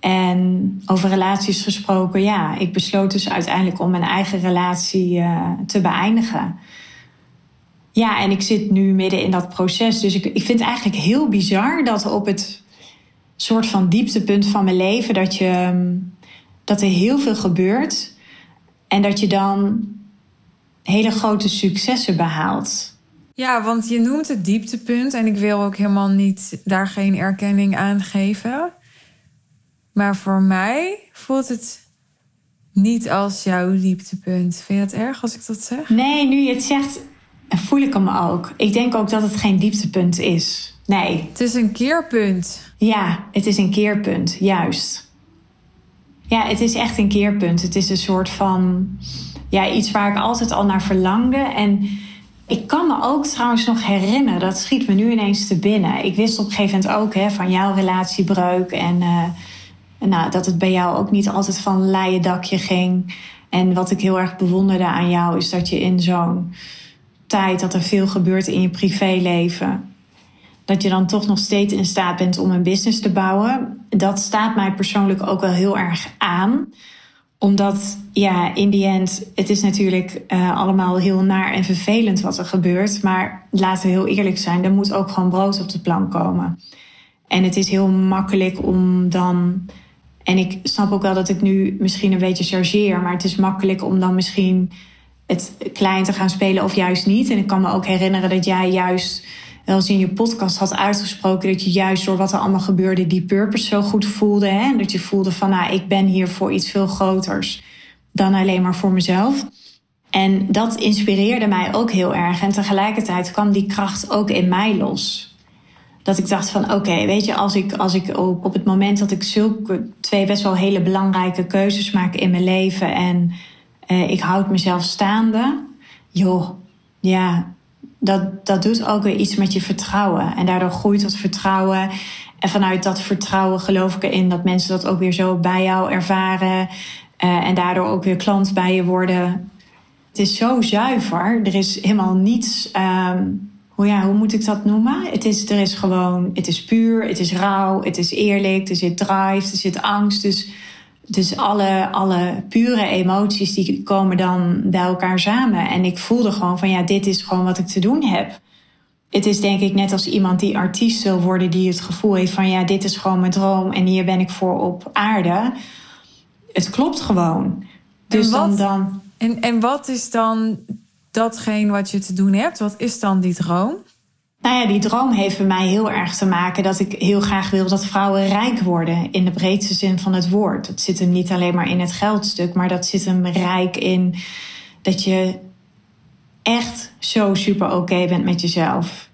En over relaties gesproken, ja, ik besloot dus uiteindelijk om mijn eigen relatie uh, te beëindigen. Ja, en ik zit nu midden in dat proces. Dus ik, ik vind het eigenlijk heel bizar dat op het soort van dieptepunt van mijn leven, dat, je, dat er heel veel gebeurt. En dat je dan hele grote successen behaalt. Ja, want je noemt het dieptepunt en ik wil ook helemaal niet daar geen erkenning aan geven. Maar voor mij voelt het niet als jouw dieptepunt. Vind je het erg als ik dat zeg? Nee, nu je het zegt, voel ik hem ook. Ik denk ook dat het geen dieptepunt is. Nee. Het is een keerpunt. Ja, het is een keerpunt, juist. Ja, het is echt een keerpunt. Het is een soort van ja, iets waar ik altijd al naar verlangde. En ik kan me ook trouwens nog herinneren, dat schiet me nu ineens te binnen. Ik wist op een gegeven moment ook hè, van jouw relatiebreuk. En uh, nou, dat het bij jou ook niet altijd van leien dakje ging. En wat ik heel erg bewonderde aan jou, is dat je in zo'n tijd dat er veel gebeurt in je privéleven dat je dan toch nog steeds in staat bent om een business te bouwen. Dat staat mij persoonlijk ook wel heel erg aan. Omdat, ja, in die end, het is natuurlijk uh, allemaal heel naar en vervelend wat er gebeurt. Maar laten we heel eerlijk zijn, er moet ook gewoon brood op de plank komen. En het is heel makkelijk om dan. En ik snap ook wel dat ik nu misschien een beetje chargeer, maar het is makkelijk om dan misschien het klein te gaan spelen of juist niet. En ik kan me ook herinneren dat jij juist wel eens in je podcast had uitgesproken dat je juist door wat er allemaal gebeurde, die purpose zo goed voelde. Hè? Dat je voelde van, nou, ik ben hier voor iets veel groters dan alleen maar voor mezelf. En dat inspireerde mij ook heel erg. En tegelijkertijd kwam die kracht ook in mij los. Dat ik dacht van oké, weet je, als ik, als ik op, op het moment dat ik zulke twee best wel hele belangrijke keuzes maak in mijn leven en eh, ik houd mezelf staande, joh, ja, dat, dat doet ook weer iets met je vertrouwen. En daardoor groeit dat vertrouwen. En vanuit dat vertrouwen geloof ik erin dat mensen dat ook weer zo bij jou ervaren. Uh, en daardoor ook weer klant bij je worden. Het is zo zuiver. Er is helemaal niets. Um, hoe, ja, hoe moet ik dat noemen? Het is, er is gewoon, het is puur, het is rauw, het is eerlijk, er zit drive, er zit angst. Dus dus alle, alle pure emoties die komen dan bij elkaar samen. En ik voelde gewoon van ja, dit is gewoon wat ik te doen heb. Het is denk ik net als iemand die artiest wil worden, die het gevoel heeft van ja, dit is gewoon mijn droom en hier ben ik voor op aarde. Het klopt gewoon. Dus en wat, dan, dan. En, en wat is dan datgene wat je te doen hebt? Wat is dan die droom? Nou ja, die droom heeft bij mij heel erg te maken dat ik heel graag wil dat vrouwen rijk worden. In de breedste zin van het woord. Dat zit hem niet alleen maar in het geldstuk, maar dat zit hem rijk in dat je echt zo super oké bent met jezelf.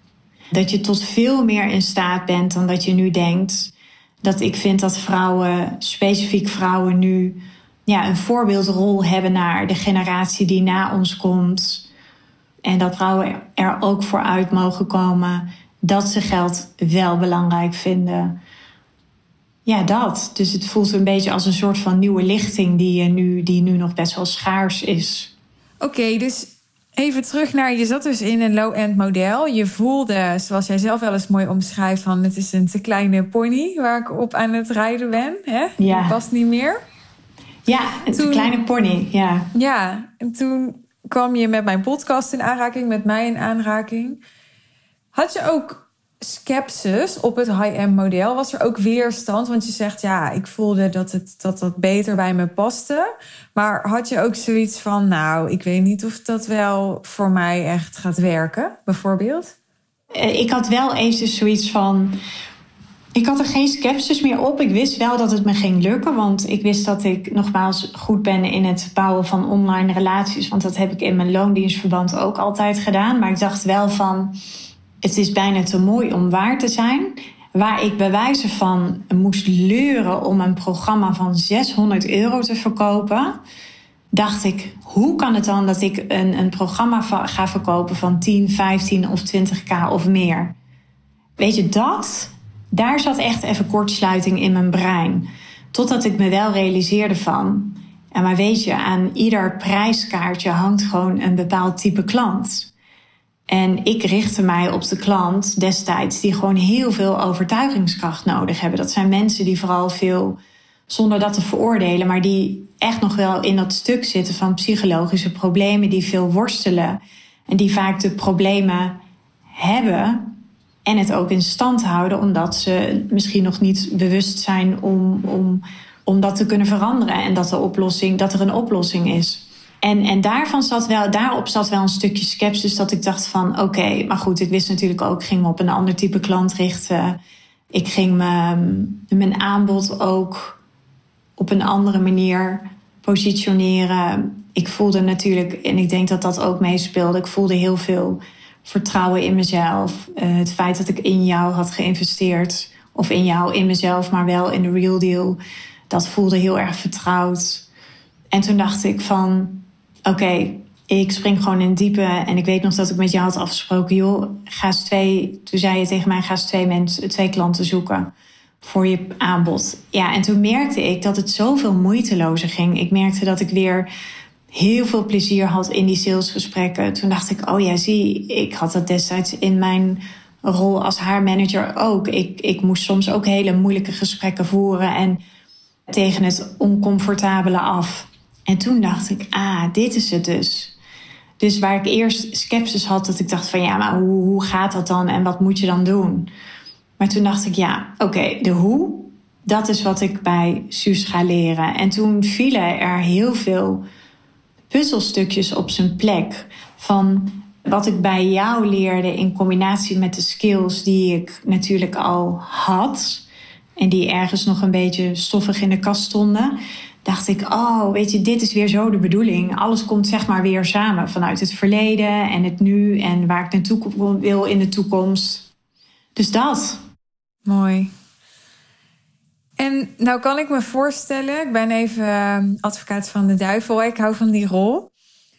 Dat je tot veel meer in staat bent dan dat je nu denkt. Dat ik vind dat vrouwen, specifiek vrouwen, nu ja, een voorbeeldrol hebben naar de generatie die na ons komt en dat vrouwen er ook voor uit mogen komen dat ze geld wel belangrijk vinden. Ja, dat. Dus het voelt een beetje als een soort van nieuwe lichting die, nu, die nu nog best wel schaars is. Oké, dus even terug naar. Je zat dus in een low-end model. Je voelde, zoals jij zelf wel eens mooi omschrijft, van het is een te kleine pony waar ik op aan het rijden ben. Hè? Ja. past niet meer. Ja, een te kleine pony. Ja. Ja, en toen kwam je met mijn podcast in aanraking, met mij in aanraking. Had je ook skepsis op het high-end model? Was er ook weerstand? Want je zegt, ja, ik voelde dat het, dat, dat beter bij me paste. Maar had je ook zoiets van, nou, ik weet niet of dat wel voor mij echt gaat werken, bijvoorbeeld? Eh, ik had wel eens dus zoiets van ik had er geen sceptisch meer op. Ik wist wel dat het me ging lukken. Want ik wist dat ik nogmaals goed ben in het bouwen van online relaties. Want dat heb ik in mijn loondienstverband ook altijd gedaan. Maar ik dacht wel van. Het is bijna te mooi om waar te zijn. Waar ik bij wijze van moest leuren om een programma van 600 euro te verkopen. dacht ik, hoe kan het dan dat ik een, een programma ga verkopen van 10, 15 of 20k of meer? Weet je, dat, daar zat echt even kortsluiting in mijn brein. Totdat ik me wel realiseerde van, en maar weet je, aan ieder prijskaartje hangt gewoon een bepaald type klant. En ik richtte mij op de klant destijds die gewoon heel veel overtuigingskracht nodig hebben. Dat zijn mensen die vooral veel, zonder dat te veroordelen, maar die echt nog wel in dat stuk zitten van psychologische problemen, die veel worstelen en die vaak de problemen hebben en het ook in stand houden, omdat ze misschien nog niet bewust zijn om, om, om dat te kunnen veranderen en dat, de oplossing, dat er een oplossing is. En, en daarvan zat wel, daarop zat wel een stukje sceptisch dat ik dacht van oké, maar goed, ik wist natuurlijk ook, ik ging me op een ander type klant richten. Ik ging me, mijn aanbod ook op een andere manier positioneren. Ik voelde natuurlijk, en ik denk dat dat ook meespeelde, ik voelde heel veel vertrouwen in mezelf. Uh, het feit dat ik in jou had geïnvesteerd, of in jou, in mezelf, maar wel in de real deal, dat voelde heel erg vertrouwd. En toen dacht ik van, oké, ik spring gewoon in diepe. En ik weet nog dat ik met jou had afgesproken, joh, ga eens twee, toen zei je tegen mij, ga eens twee mensen, twee klanten zoeken voor je aanbod. Ja, en toen merkte ik dat het zoveel moeitelozer ging. Ik merkte dat ik weer heel veel plezier had in die salesgesprekken. Toen dacht ik, oh ja, zie, ik had dat destijds in mijn rol als haar manager ook. Ik, ik moest soms ook hele moeilijke gesprekken voeren en tegen het oncomfortabele af. En toen dacht ik, ah, dit is het dus. Dus waar ik eerst sceptisch had, dat ik dacht van ja, maar hoe, hoe gaat dat dan en wat moet je dan doen? Maar toen dacht ik, ja, oké, de hoe, dat is wat ik bij Suus ga leren. En toen vielen er heel veel puzzelstukjes op zijn plek van wat ik bij jou leerde in combinatie met de skills die ik natuurlijk al had en die ergens nog een beetje stoffig in de kast stonden dacht ik, oh, weet je, dit is weer zo de bedoeling. Alles komt zeg maar weer samen vanuit het verleden en het nu en waar ik naartoe wil in de toekomst. Dus dat. Mooi. En nou kan ik me voorstellen, ik ben even eh, advocaat van de duivel, ik hou van die rol.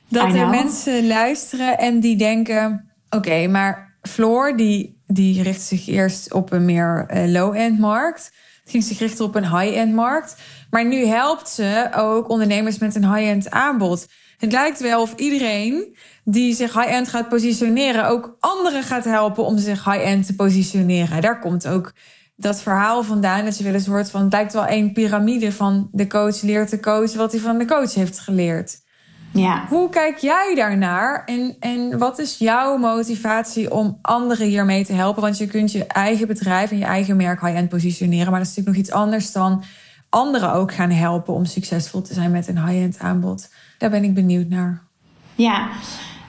Dat er mensen luisteren en die denken: oké, maar Floor die, die richt zich eerst op een meer uh, low-end markt ging zich richten op een high-end markt. Maar nu helpt ze ook ondernemers met een high-end aanbod. Het lijkt wel of iedereen die zich high-end gaat positioneren, ook anderen gaat helpen om zich high-end te positioneren. Daar komt ook dat verhaal vandaan. Dat je wel eens hoort van, het lijkt wel een piramide van de coach leert de coach wat hij van de coach heeft geleerd. Ja. Hoe kijk jij daarnaar en, en wat is jouw motivatie om anderen hiermee te helpen? Want je kunt je eigen bedrijf en je eigen merk high-end positioneren, maar dat is natuurlijk nog iets anders dan anderen ook gaan helpen om succesvol te zijn met een high-end aanbod. Daar ben ik benieuwd naar. Ja,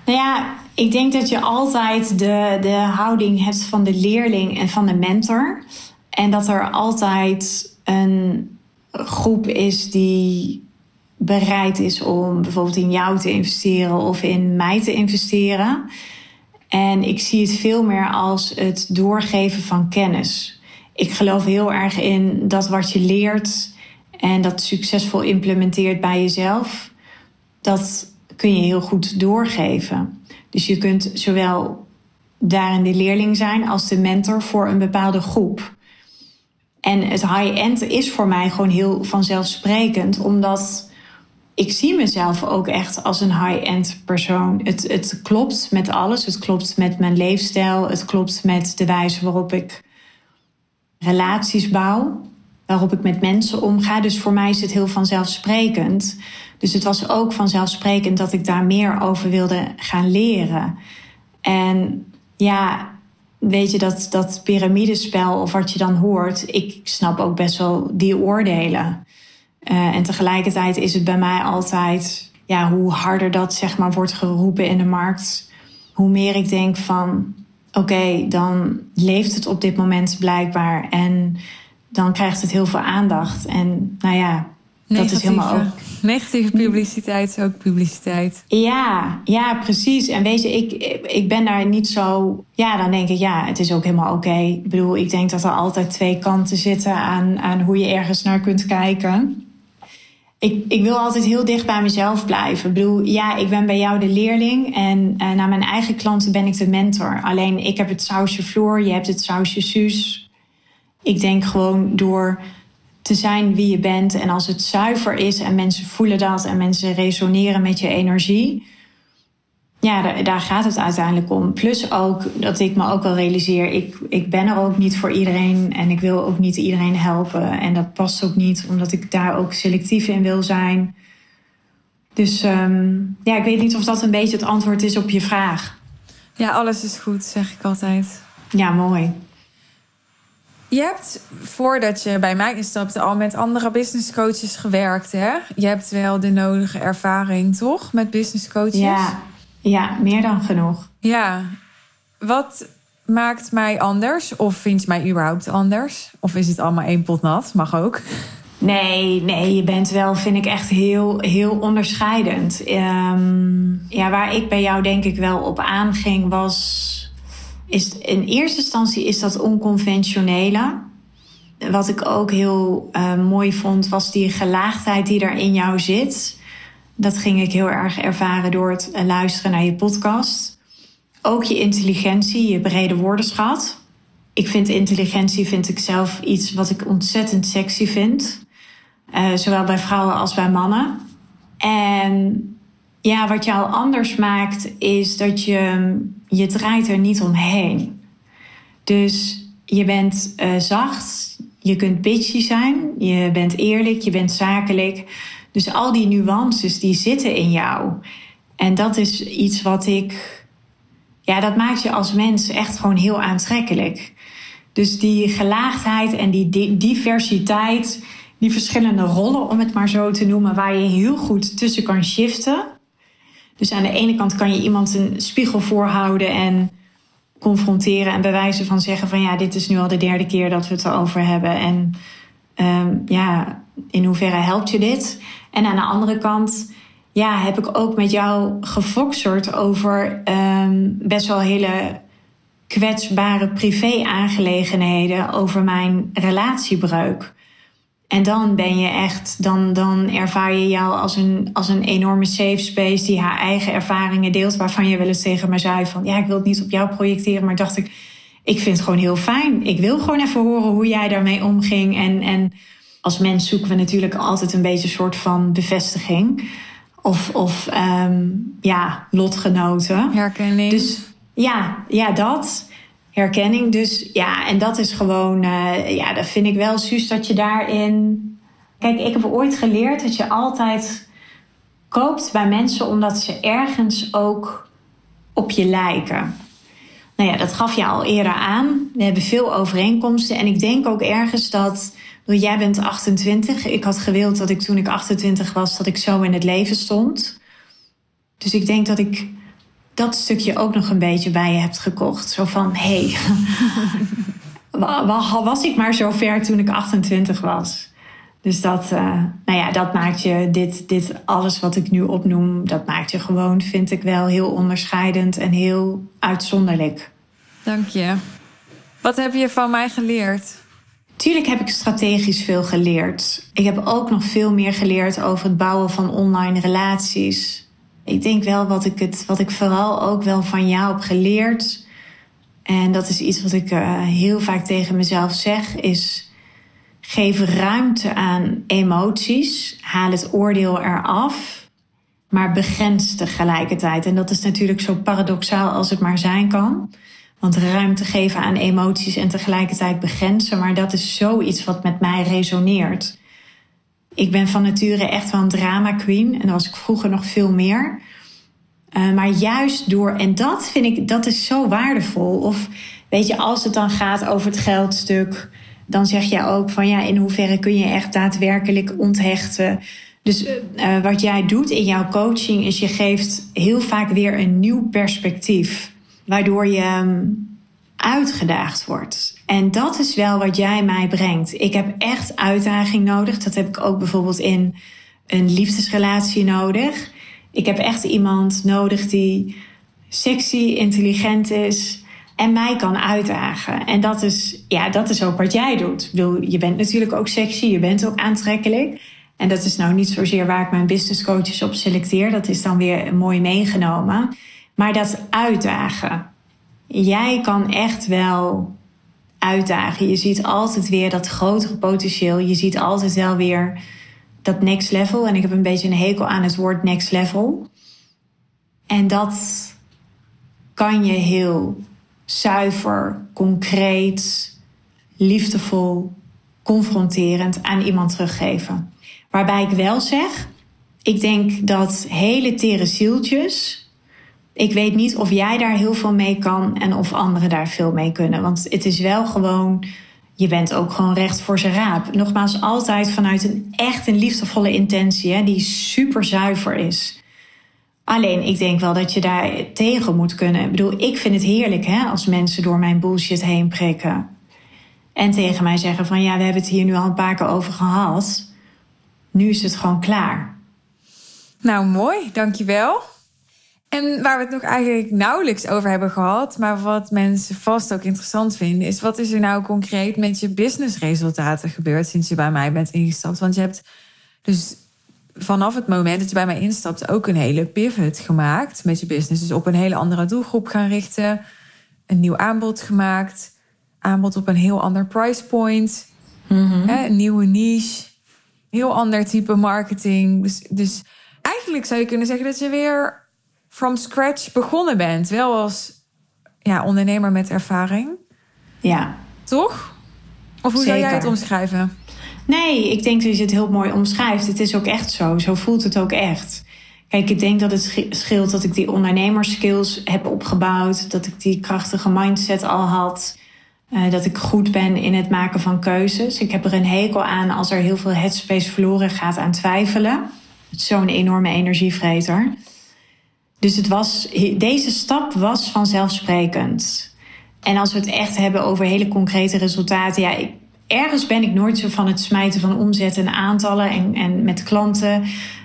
nou ja, ik denk dat je altijd de, de houding hebt van de leerling en van de mentor. En dat er altijd een groep is die bereid is om bijvoorbeeld in jou te investeren of in mij te investeren. En ik zie het veel meer als het doorgeven van kennis. Ik geloof heel erg in dat wat je leert en dat succesvol implementeert bij jezelf, dat kun je heel goed doorgeven. Dus je kunt zowel daarin de leerling zijn als de mentor voor een bepaalde groep. En het high-end is voor mij gewoon heel vanzelfsprekend, omdat ik zie mezelf ook echt als een high-end persoon. Het, het klopt met alles. Het klopt met mijn leefstijl. Het klopt met de wijze waarop ik relaties bouw. Waarop ik met mensen omga. Dus voor mij is het heel vanzelfsprekend. Dus het was ook vanzelfsprekend dat ik daar meer over wilde gaan leren. En ja, weet je, dat, dat piramidespel of wat je dan hoort, ik snap ook best wel die oordelen. Uh, en tegelijkertijd is het bij mij altijd, ja, hoe harder dat zeg maar wordt geroepen in de markt, hoe meer ik denk van, oké, dan leeft het op dit moment blijkbaar en dan krijgt het heel veel aandacht. En nou ja, dat is helemaal ook. Negatieve publiciteit is ook publiciteit. Ja, ja, precies. En weet je, ik, ik ben daar niet zo. Ja, dan denk ik, ja, het is ook helemaal oké. Ik bedoel, ik denk dat er altijd twee kanten zitten aan, aan hoe je ergens naar kunt kijken. ik, ik wil altijd heel dicht bij mezelf blijven. Ik bedoel, ja, ik ben bij jou de leerling en uh, naar mijn eigen klanten ben ik de mentor. Alleen ik heb het sausje Floor, je hebt het sausje Suus. Ik denk gewoon door te zijn wie je bent en als het zuiver is en mensen voelen dat en mensen resoneren met je energie. Ja, daar, gaat het uiteindelijk om. Plus ook dat ik me ook wel realiseer, ik, ik ben er ook niet voor iedereen en ik wil ook niet iedereen helpen. En dat past ook niet, omdat ik daar ook selectief in wil zijn. Dus um, ja, ik weet niet of dat een beetje het antwoord is op je vraag. Ja, alles is goed, zeg ik altijd. Ja, mooi. Je hebt voordat je bij mij instapte al met andere business coaches gewerkt, hè? Je hebt wel de nodige ervaring, toch? Met business coaches? Ja, ja meer dan genoeg. Ja. Wat maakt mij anders? Of vind je mij überhaupt anders? Of is het allemaal één pot nat? Mag ook. Nee, nee, je bent wel, vind ik echt heel, heel onderscheidend. Um, ja, waar ik bij jou denk ik wel op aanging was is in eerste instantie is dat onconventionele. Wat ik ook heel uh, mooi vond, was die gelaagdheid die er in jou zit. Dat ging ik heel erg ervaren door het luisteren naar je podcast. Ook je intelligentie, je brede woordenschat. Ik vind intelligentie vind ik zelf iets wat ik ontzettend sexy vind. Uh, zowel bij vrouwen als bij mannen. En ja, wat jou anders maakt, is dat je, je draait er niet omheen. Dus je bent uh, zacht, je kunt bitchy zijn, je bent eerlijk, je bent zakelijk. Dus al die nuances die zitten in jou. En dat is iets wat ik. Ja, dat maakt je als mens echt gewoon heel aantrekkelijk. Dus die gelaagdheid en die diversiteit, die verschillende rollen, om het maar zo te noemen, waar je heel goed tussen kan shiften. Dus aan de ene kant kan je iemand een spiegel voorhouden en confronteren en bewijzen van zeggen van ja, dit is nu al de derde keer dat we het erover hebben. En um, ja, in hoeverre helpt je dit? En aan de andere kant ja, heb ik ook met jou gefokserd over um, best wel hele kwetsbare privé-aangelegenheden over mijn relatiebreuk. En dan ben je echt, dan, dan ervaar je jou als een, als een enorme safe space die haar eigen ervaringen deelt. Waarvan je wel eens tegen me zei van ja, ik wil het niet op jou projecteren. Maar dacht ik, ik vind het gewoon heel fijn. Ik wil gewoon even horen hoe jij daarmee omging. En, en als mens zoeken we natuurlijk altijd een beetje een soort van bevestiging. Of, of um, ja, lotgenoten. Herkenning. Dus ja, ja, dat herkenning. Dus ja, en dat is gewoon, uh, ja, dat vind ik wel, Suus, dat je daarin. Kijk, ik heb ooit geleerd dat je altijd koopt bij mensen omdat ze ergens ook op je lijken. Nou ja, dat gaf je al eerder aan. We hebben veel overeenkomsten. En ik denk ook ergens dat. Jij bent 28. Ik had gewild dat ik toen ik 28 was, dat ik zo in het leven stond. Dus ik denk dat ik dat stukje ook nog een beetje bij je hebt gekocht. Zo van, hé, hey, was ik maar zo ver toen ik 28 was. Dus dat, uh, nou ja, dat maakt je, dit, dit alles wat ik nu opnoem, dat maakt je gewoon, vind ik wel, heel onderscheidend en heel uitzonderlijk. Dank je. Wat heb je van mij geleerd? Tuurlijk heb ik strategisch veel geleerd. Ik heb ook nog veel meer geleerd over het bouwen van online relaties ik denk wel wat ik, het, wat ik vooral ook wel van jou heb geleerd. En dat is iets wat ik uh, heel vaak tegen mezelf zeg, is geef ruimte aan emoties. Haal het oordeel eraf, maar begrens tegelijkertijd. En dat is natuurlijk zo paradoxaal als het maar zijn kan. Want ruimte geven aan emoties en tegelijkertijd begrenzen. Maar dat is zoiets wat met mij resoneert. Ik ben van nature echt wel een drama queen. En dat was ik vroeger nog veel meer. Uh, maar juist door, en dat vind ik, dat is zo waardevol. Of weet je, als het dan gaat over het geldstuk, dan zeg je ook van ja, in hoeverre kun je echt daadwerkelijk onthechten. Dus uh, wat jij doet in jouw coaching is je geeft heel vaak weer een nieuw perspectief, waardoor je um, uitgedaagd wordt. En dat is wel wat jij mij brengt. Ik heb echt uitdaging nodig. Dat heb ik ook bijvoorbeeld in een liefdesrelatie nodig. Ik heb echt iemand nodig die sexy, intelligent is en mij kan uitdagen. En dat is, ja, dat is ook wat jij doet. Ik bedoel, je bent natuurlijk ook sexy, je bent ook aantrekkelijk. En dat is nou niet zozeer waar ik mijn business coaches op selecteer. Dat is dan weer mooi meegenomen. Maar dat uitdagen. Jij kan echt wel uitdagen. Je ziet altijd weer dat grotere potentieel. Je ziet altijd wel weer dat next level. En ik heb een beetje een hekel aan het woord next level. En dat kan je heel zuiver, concreet, liefdevol, confronterend aan iemand teruggeven. Waarbij ik wel zeg, ik denk dat hele tere zieltjes. Ik weet niet of jij daar heel veel mee kan en of anderen daar veel mee kunnen. Want het is wel gewoon, je bent ook gewoon recht voor zijn raap. Nogmaals, altijd vanuit een echt een liefdevolle intentie, hè, die super zuiver is. Alleen, ik denk wel dat je daar tegen moet kunnen. Ik bedoel, ik vind het heerlijk hè, als mensen door mijn bullshit heen prikken. En tegen mij zeggen van ja, we hebben het hier nu al een paar keer over gehad. Nu is het gewoon klaar. Nou, mooi, dankjewel. En waar we het nog eigenlijk nauwelijks over hebben gehad, maar wat mensen vast ook interessant vinden, is wat is er nou concreet met je businessresultaten gebeurd sinds je bij mij bent ingestapt? Want je hebt dus vanaf het moment dat je bij mij instapt ook een hele pivot gemaakt met je business. Dus op een hele andere doelgroep gaan richten, een nieuw aanbod gemaakt, aanbod op een heel ander price point, Mhm. hè, een nieuwe niche, heel ander type marketing. Dus, dus eigenlijk zou je kunnen zeggen dat je weer from scratch begonnen bent. Wel als ja, ondernemer met ervaring, Ja. toch? Of hoe zou jij het omschrijven? Nee, ik denk dat je het heel mooi omschrijft. Het is ook echt zo. Zo voelt het ook echt. Kijk, ik denk dat het scheelt dat ik die ondernemerskills heb opgebouwd. Dat ik die krachtige mindset al had. eh, dat ik goed ben in het maken van keuzes. Ik heb er een hekel aan als er heel veel headspace verloren gaat aan twijfelen. Het is zo'n enorme energievreter. Dus het was, deze stap was vanzelfsprekend. En als we het echt hebben over hele concrete resultaten. Ja, ik, ergens ben ik nooit zo van het smijten van omzet en aantallen en, en met klanten.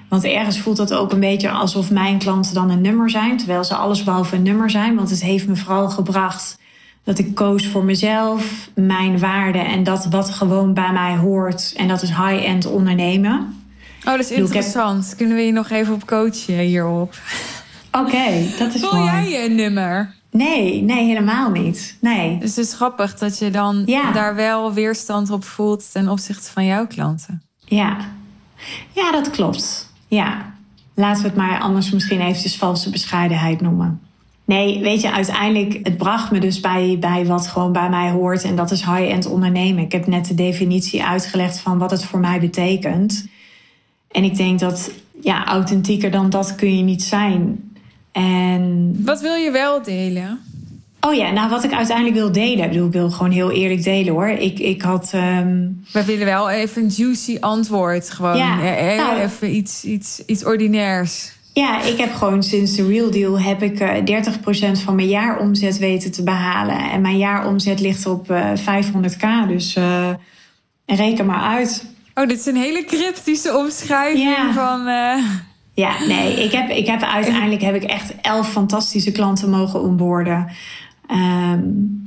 Want ergens voelt dat ook een beetje alsof mijn klanten dan een nummer zijn. Terwijl ze allesbehalve een nummer zijn. Want het heeft me vooral gebracht dat ik koos voor mezelf, mijn waarde en dat wat gewoon bij mij hoort. En dat is high-end ondernemen. Oh, dat is interessant. Kunnen we je nog even op coachen hierop? Oké, dat is Voel mooi. jij je een nummer? Nee, nee, helemaal niet. Nee. Dus het is grappig dat je dan Ja. daar wel weerstand op voelt ten opzichte van jouw klanten. Ja. ja, dat klopt. Ja. Laten we het maar anders misschien eventjes valse bescheidenheid noemen. Nee, weet je, uiteindelijk, het bracht me dus bij, bij wat gewoon bij mij hoort. En dat is high-end ondernemen. Ik heb net de definitie uitgelegd van wat het voor mij betekent. En ik denk dat, ja, authentieker dan dat kun je niet zijn. En Wat wil je wel delen? Oh ja, nou wat ik uiteindelijk wil delen. Ik bedoel, ik wil gewoon heel eerlijk delen hoor. Ik, ik had. ehm, We willen wel even een juicy antwoord. Gewoon Ja, eh, eh, nou- even iets, iets, iets ordinairs. ja, ik heb gewoon sinds de Real Deal heb ik eh 30% van mijn jaaromzet weten te behalen. En mijn jaaromzet ligt op eh 500k. Dus eh, reken maar uit. Oh, dit is een hele cryptische omschrijving Ja. van... Ja, nee, ik heb, ik heb uiteindelijk heb ik echt elf fantastische klanten mogen onboorden. Ehm,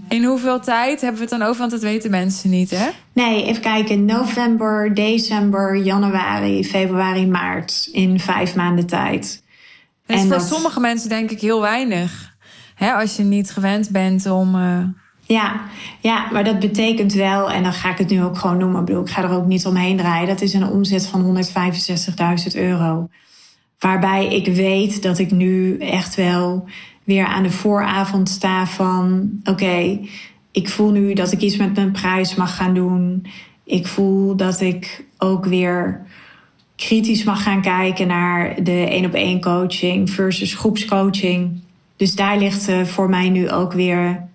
in hoeveel tijd hebben we het dan over? Want dat weten mensen niet, hè? nee, even kijken. November, december, januari, februari, maart. In vijf maanden tijd. Dat is En voor dat- sommige mensen denk ik heel weinig. Hè, als je niet gewend bent om... eh, Ja, ja, maar dat betekent wel, en dan ga ik het nu ook gewoon noemen. Ik bedoel, ik ga er ook niet omheen draaien. Dat is een omzet van 165.000 euro. Waarbij ik weet dat ik nu echt wel weer aan de vooravond sta van... oké, ik voel nu dat ik iets met mijn prijs mag gaan doen. Ik voel dat ik ook weer kritisch mag gaan kijken naar de één-op-één coaching versus groepscoaching. Dus daar ligt eh, voor mij nu ook weer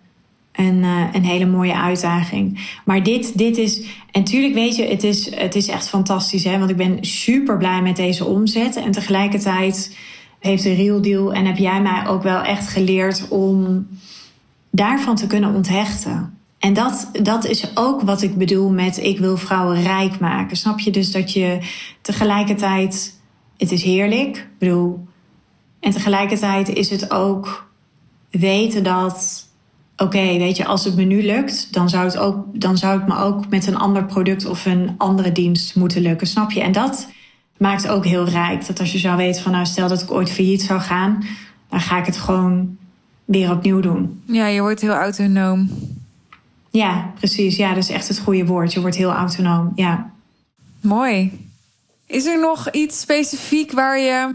een, eh, een hele mooie uitdaging. Maar dit, dit is, en natuurlijk weet je, het is, het is echt fantastisch. Hè? Want ik ben super blij met deze omzet. En tegelijkertijd heeft de Real Deal en heb jij mij ook wel echt geleerd om daarvan te kunnen onthechten. En dat, dat is ook wat ik bedoel met ik wil vrouwen rijk maken. Snap je dus dat je tegelijkertijd, het is heerlijk. Bedoel, en tegelijkertijd is het ook weten dat oké, weet je, als het me nu lukt, dan zou, het ook, dan zou het me ook met een ander product of een andere dienst moeten lukken. Snap je? En dat maakt ook heel rijk. Dat als je zou weten van, nou, stel dat ik ooit failliet zou gaan, dan ga ik het gewoon weer opnieuw doen. Ja, je wordt heel autonoom. Ja, precies. Ja, dat is echt het goede woord. Je wordt heel autonoom. Ja. Mooi. Is er nog iets specifiek waar je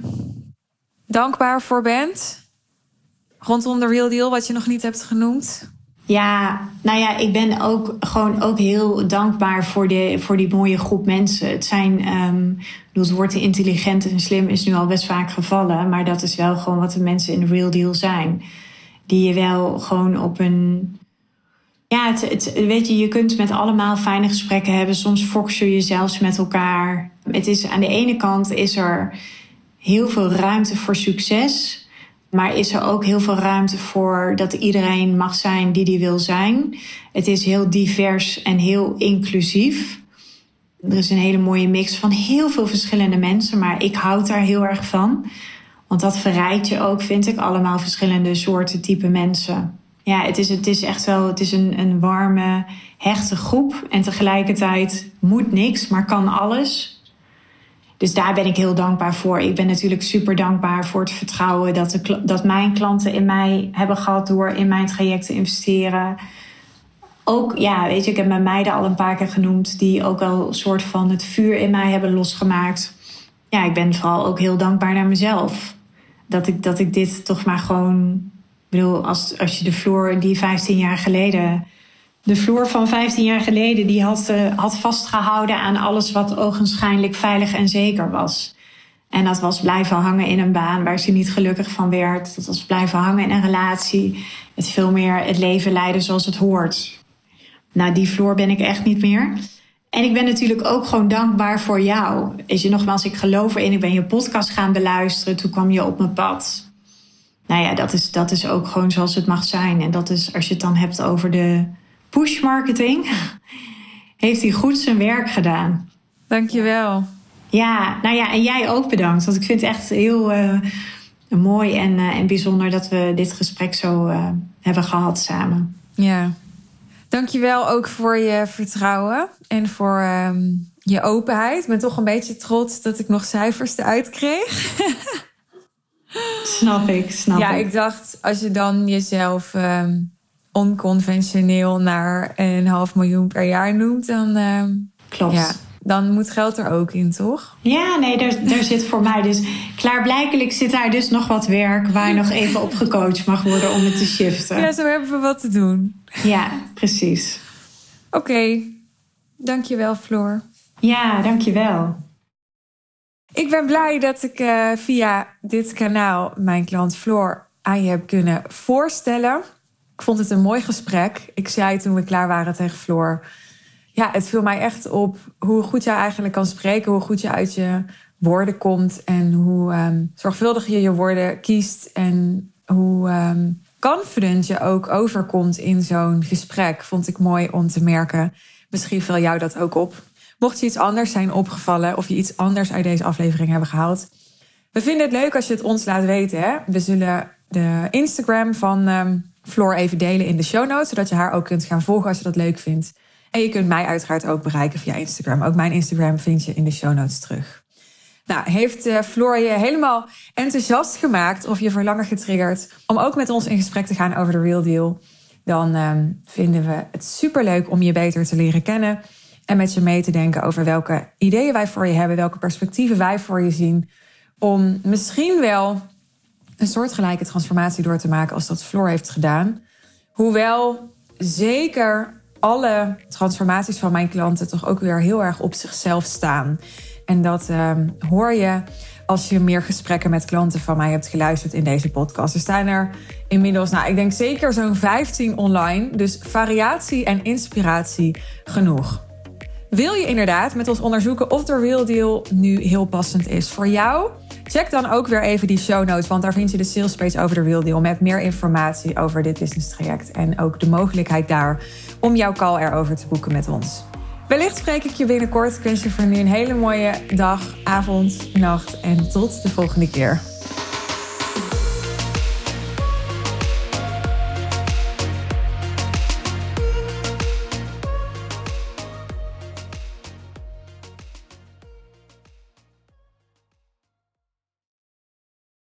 dankbaar voor bent? Rondom de Real Deal, wat je nog niet hebt genoemd? Ja, nou ja, ik ben ook gewoon ook heel dankbaar voor, de, voor die mooie groep mensen. Het zijn, um, het woord intelligent en slim is nu al best vaak gevallen, maar dat is wel gewoon wat de mensen in de Real Deal zijn. Die je wel gewoon op een. Ja, het, het, weet je, je kunt met allemaal fijne gesprekken hebben. Soms focussen je zelfs met elkaar. Het is aan de ene kant is er heel veel ruimte voor succes. Maar is er ook heel veel ruimte voor dat iedereen mag zijn die die wil zijn. Het is heel divers en heel inclusief. Er is een hele mooie mix van heel veel verschillende mensen, maar ik houd daar heel erg van. Want dat verrijkt je ook, vind ik, allemaal verschillende soorten type mensen. Ja, het is, het is echt wel het is een, een warme, hechte groep. En tegelijkertijd moet niks, maar kan alles. Dus daar ben ik heel dankbaar voor. Ik ben natuurlijk super dankbaar voor het vertrouwen dat, de, dat mijn klanten in mij hebben gehad door in mijn traject te investeren. Ook, ja, weet je, ik heb mijn meiden al een paar keer genoemd, die ook al een soort van het vuur in mij hebben losgemaakt. Ja, ik ben vooral ook heel dankbaar naar mezelf. Dat ik, dat ik dit toch maar gewoon. Ik bedoel, als, als je de vloer die 15 jaar geleden de vloer van 15 jaar geleden, die had, uh, had vastgehouden aan alles wat ogenschijnlijk veilig en zeker was. En dat was blijven hangen in een baan waar ze niet gelukkig van werd. Dat was blijven hangen in een relatie. Het veel meer het leven leiden zoals het hoort. Nou, die vloer ben ik echt niet meer. En ik ben natuurlijk ook gewoon dankbaar voor jou. Is je nogmaals, ik geloof erin. Ik ben je podcast gaan beluisteren. Toen kwam je op mijn pad. Nou ja, dat is, dat is ook gewoon zoals het mag zijn. En dat is als je het dan hebt over de push marketing heeft hij goed zijn werk gedaan. Dankjewel. Ja, nou ja, en jij ook bedankt. Want ik vind het echt heel uh, mooi en, uh, en bijzonder dat we dit gesprek zo uh, hebben gehad samen. Ja, dankjewel ook voor je vertrouwen en voor um, je openheid. Ik ben toch een beetje trots dat ik nog cijfers eruit kreeg. snap ik, snap ja, ik. Ja, ik dacht als je dan jezelf. Um, onconventioneel naar een half miljoen per jaar noemt, dan. Uh, Klopt. Ja, dan moet geld er ook in, toch? Ja, nee, daar, daar zit voor mij dus. Klaarblijkelijk zit daar dus nog wat werk waar nog even op gecoacht mag worden om het te shiften. Ja, zo hebben we wat te doen. Ja, precies. Oké, okay. dankjewel, Floor. Ja, dankjewel. Ik ben blij dat ik uh, via dit kanaal mijn klant Floor aan je heb kunnen voorstellen. Ik vond het een mooi gesprek. Ik zei toen we klaar waren tegen Floor. Ja, het viel mij echt op hoe goed jij eigenlijk kan spreken. Hoe goed je uit je woorden komt. En hoe um, zorgvuldig je je woorden kiest. En hoe um, confident je ook overkomt in zo'n gesprek. Vond ik mooi om te merken. Misschien viel jou dat ook op. Mocht je iets anders zijn opgevallen. Of je iets anders uit deze aflevering hebben gehaald. We vinden het leuk als je het ons laat weten. Hè? We zullen de Instagram van... Um, Floor even delen in de show notes, zodat je haar ook kunt gaan volgen als je dat leuk vindt. En je kunt mij uiteraard ook bereiken via Instagram. Ook mijn Instagram vind je in de show notes terug. Nou, heeft uh, Floor je helemaal enthousiast gemaakt of je verlangen getriggerd om ook met ons in gesprek te gaan over de Real Deal? Dan um, vinden we het superleuk om je beter te leren kennen en met je mee te denken over welke ideeën wij voor je hebben, welke perspectieven wij voor je zien. Om misschien wel een soortgelijke transformatie door te maken als dat Floor heeft gedaan. Hoewel zeker alle transformaties van mijn klanten toch ook weer heel erg op zichzelf staan. En dat um, hoor je als je meer gesprekken met klanten van mij hebt geluisterd in deze podcast. Er staan er inmiddels, nou, ik denk zeker zo'n 15 online. Dus variatie en inspiratie genoeg. Wil je inderdaad met ons onderzoeken of de Real Deal nu heel passend is voor jou? Check dan ook weer even die show notes, want daar vind je de sales page over de Real Deal met meer informatie over dit business traject en ook de mogelijkheid daar om jouw call erover te boeken met ons. Wellicht spreek ik je binnenkort. Ik wens je voor nu een hele mooie dag, avond, nacht en tot de volgende keer.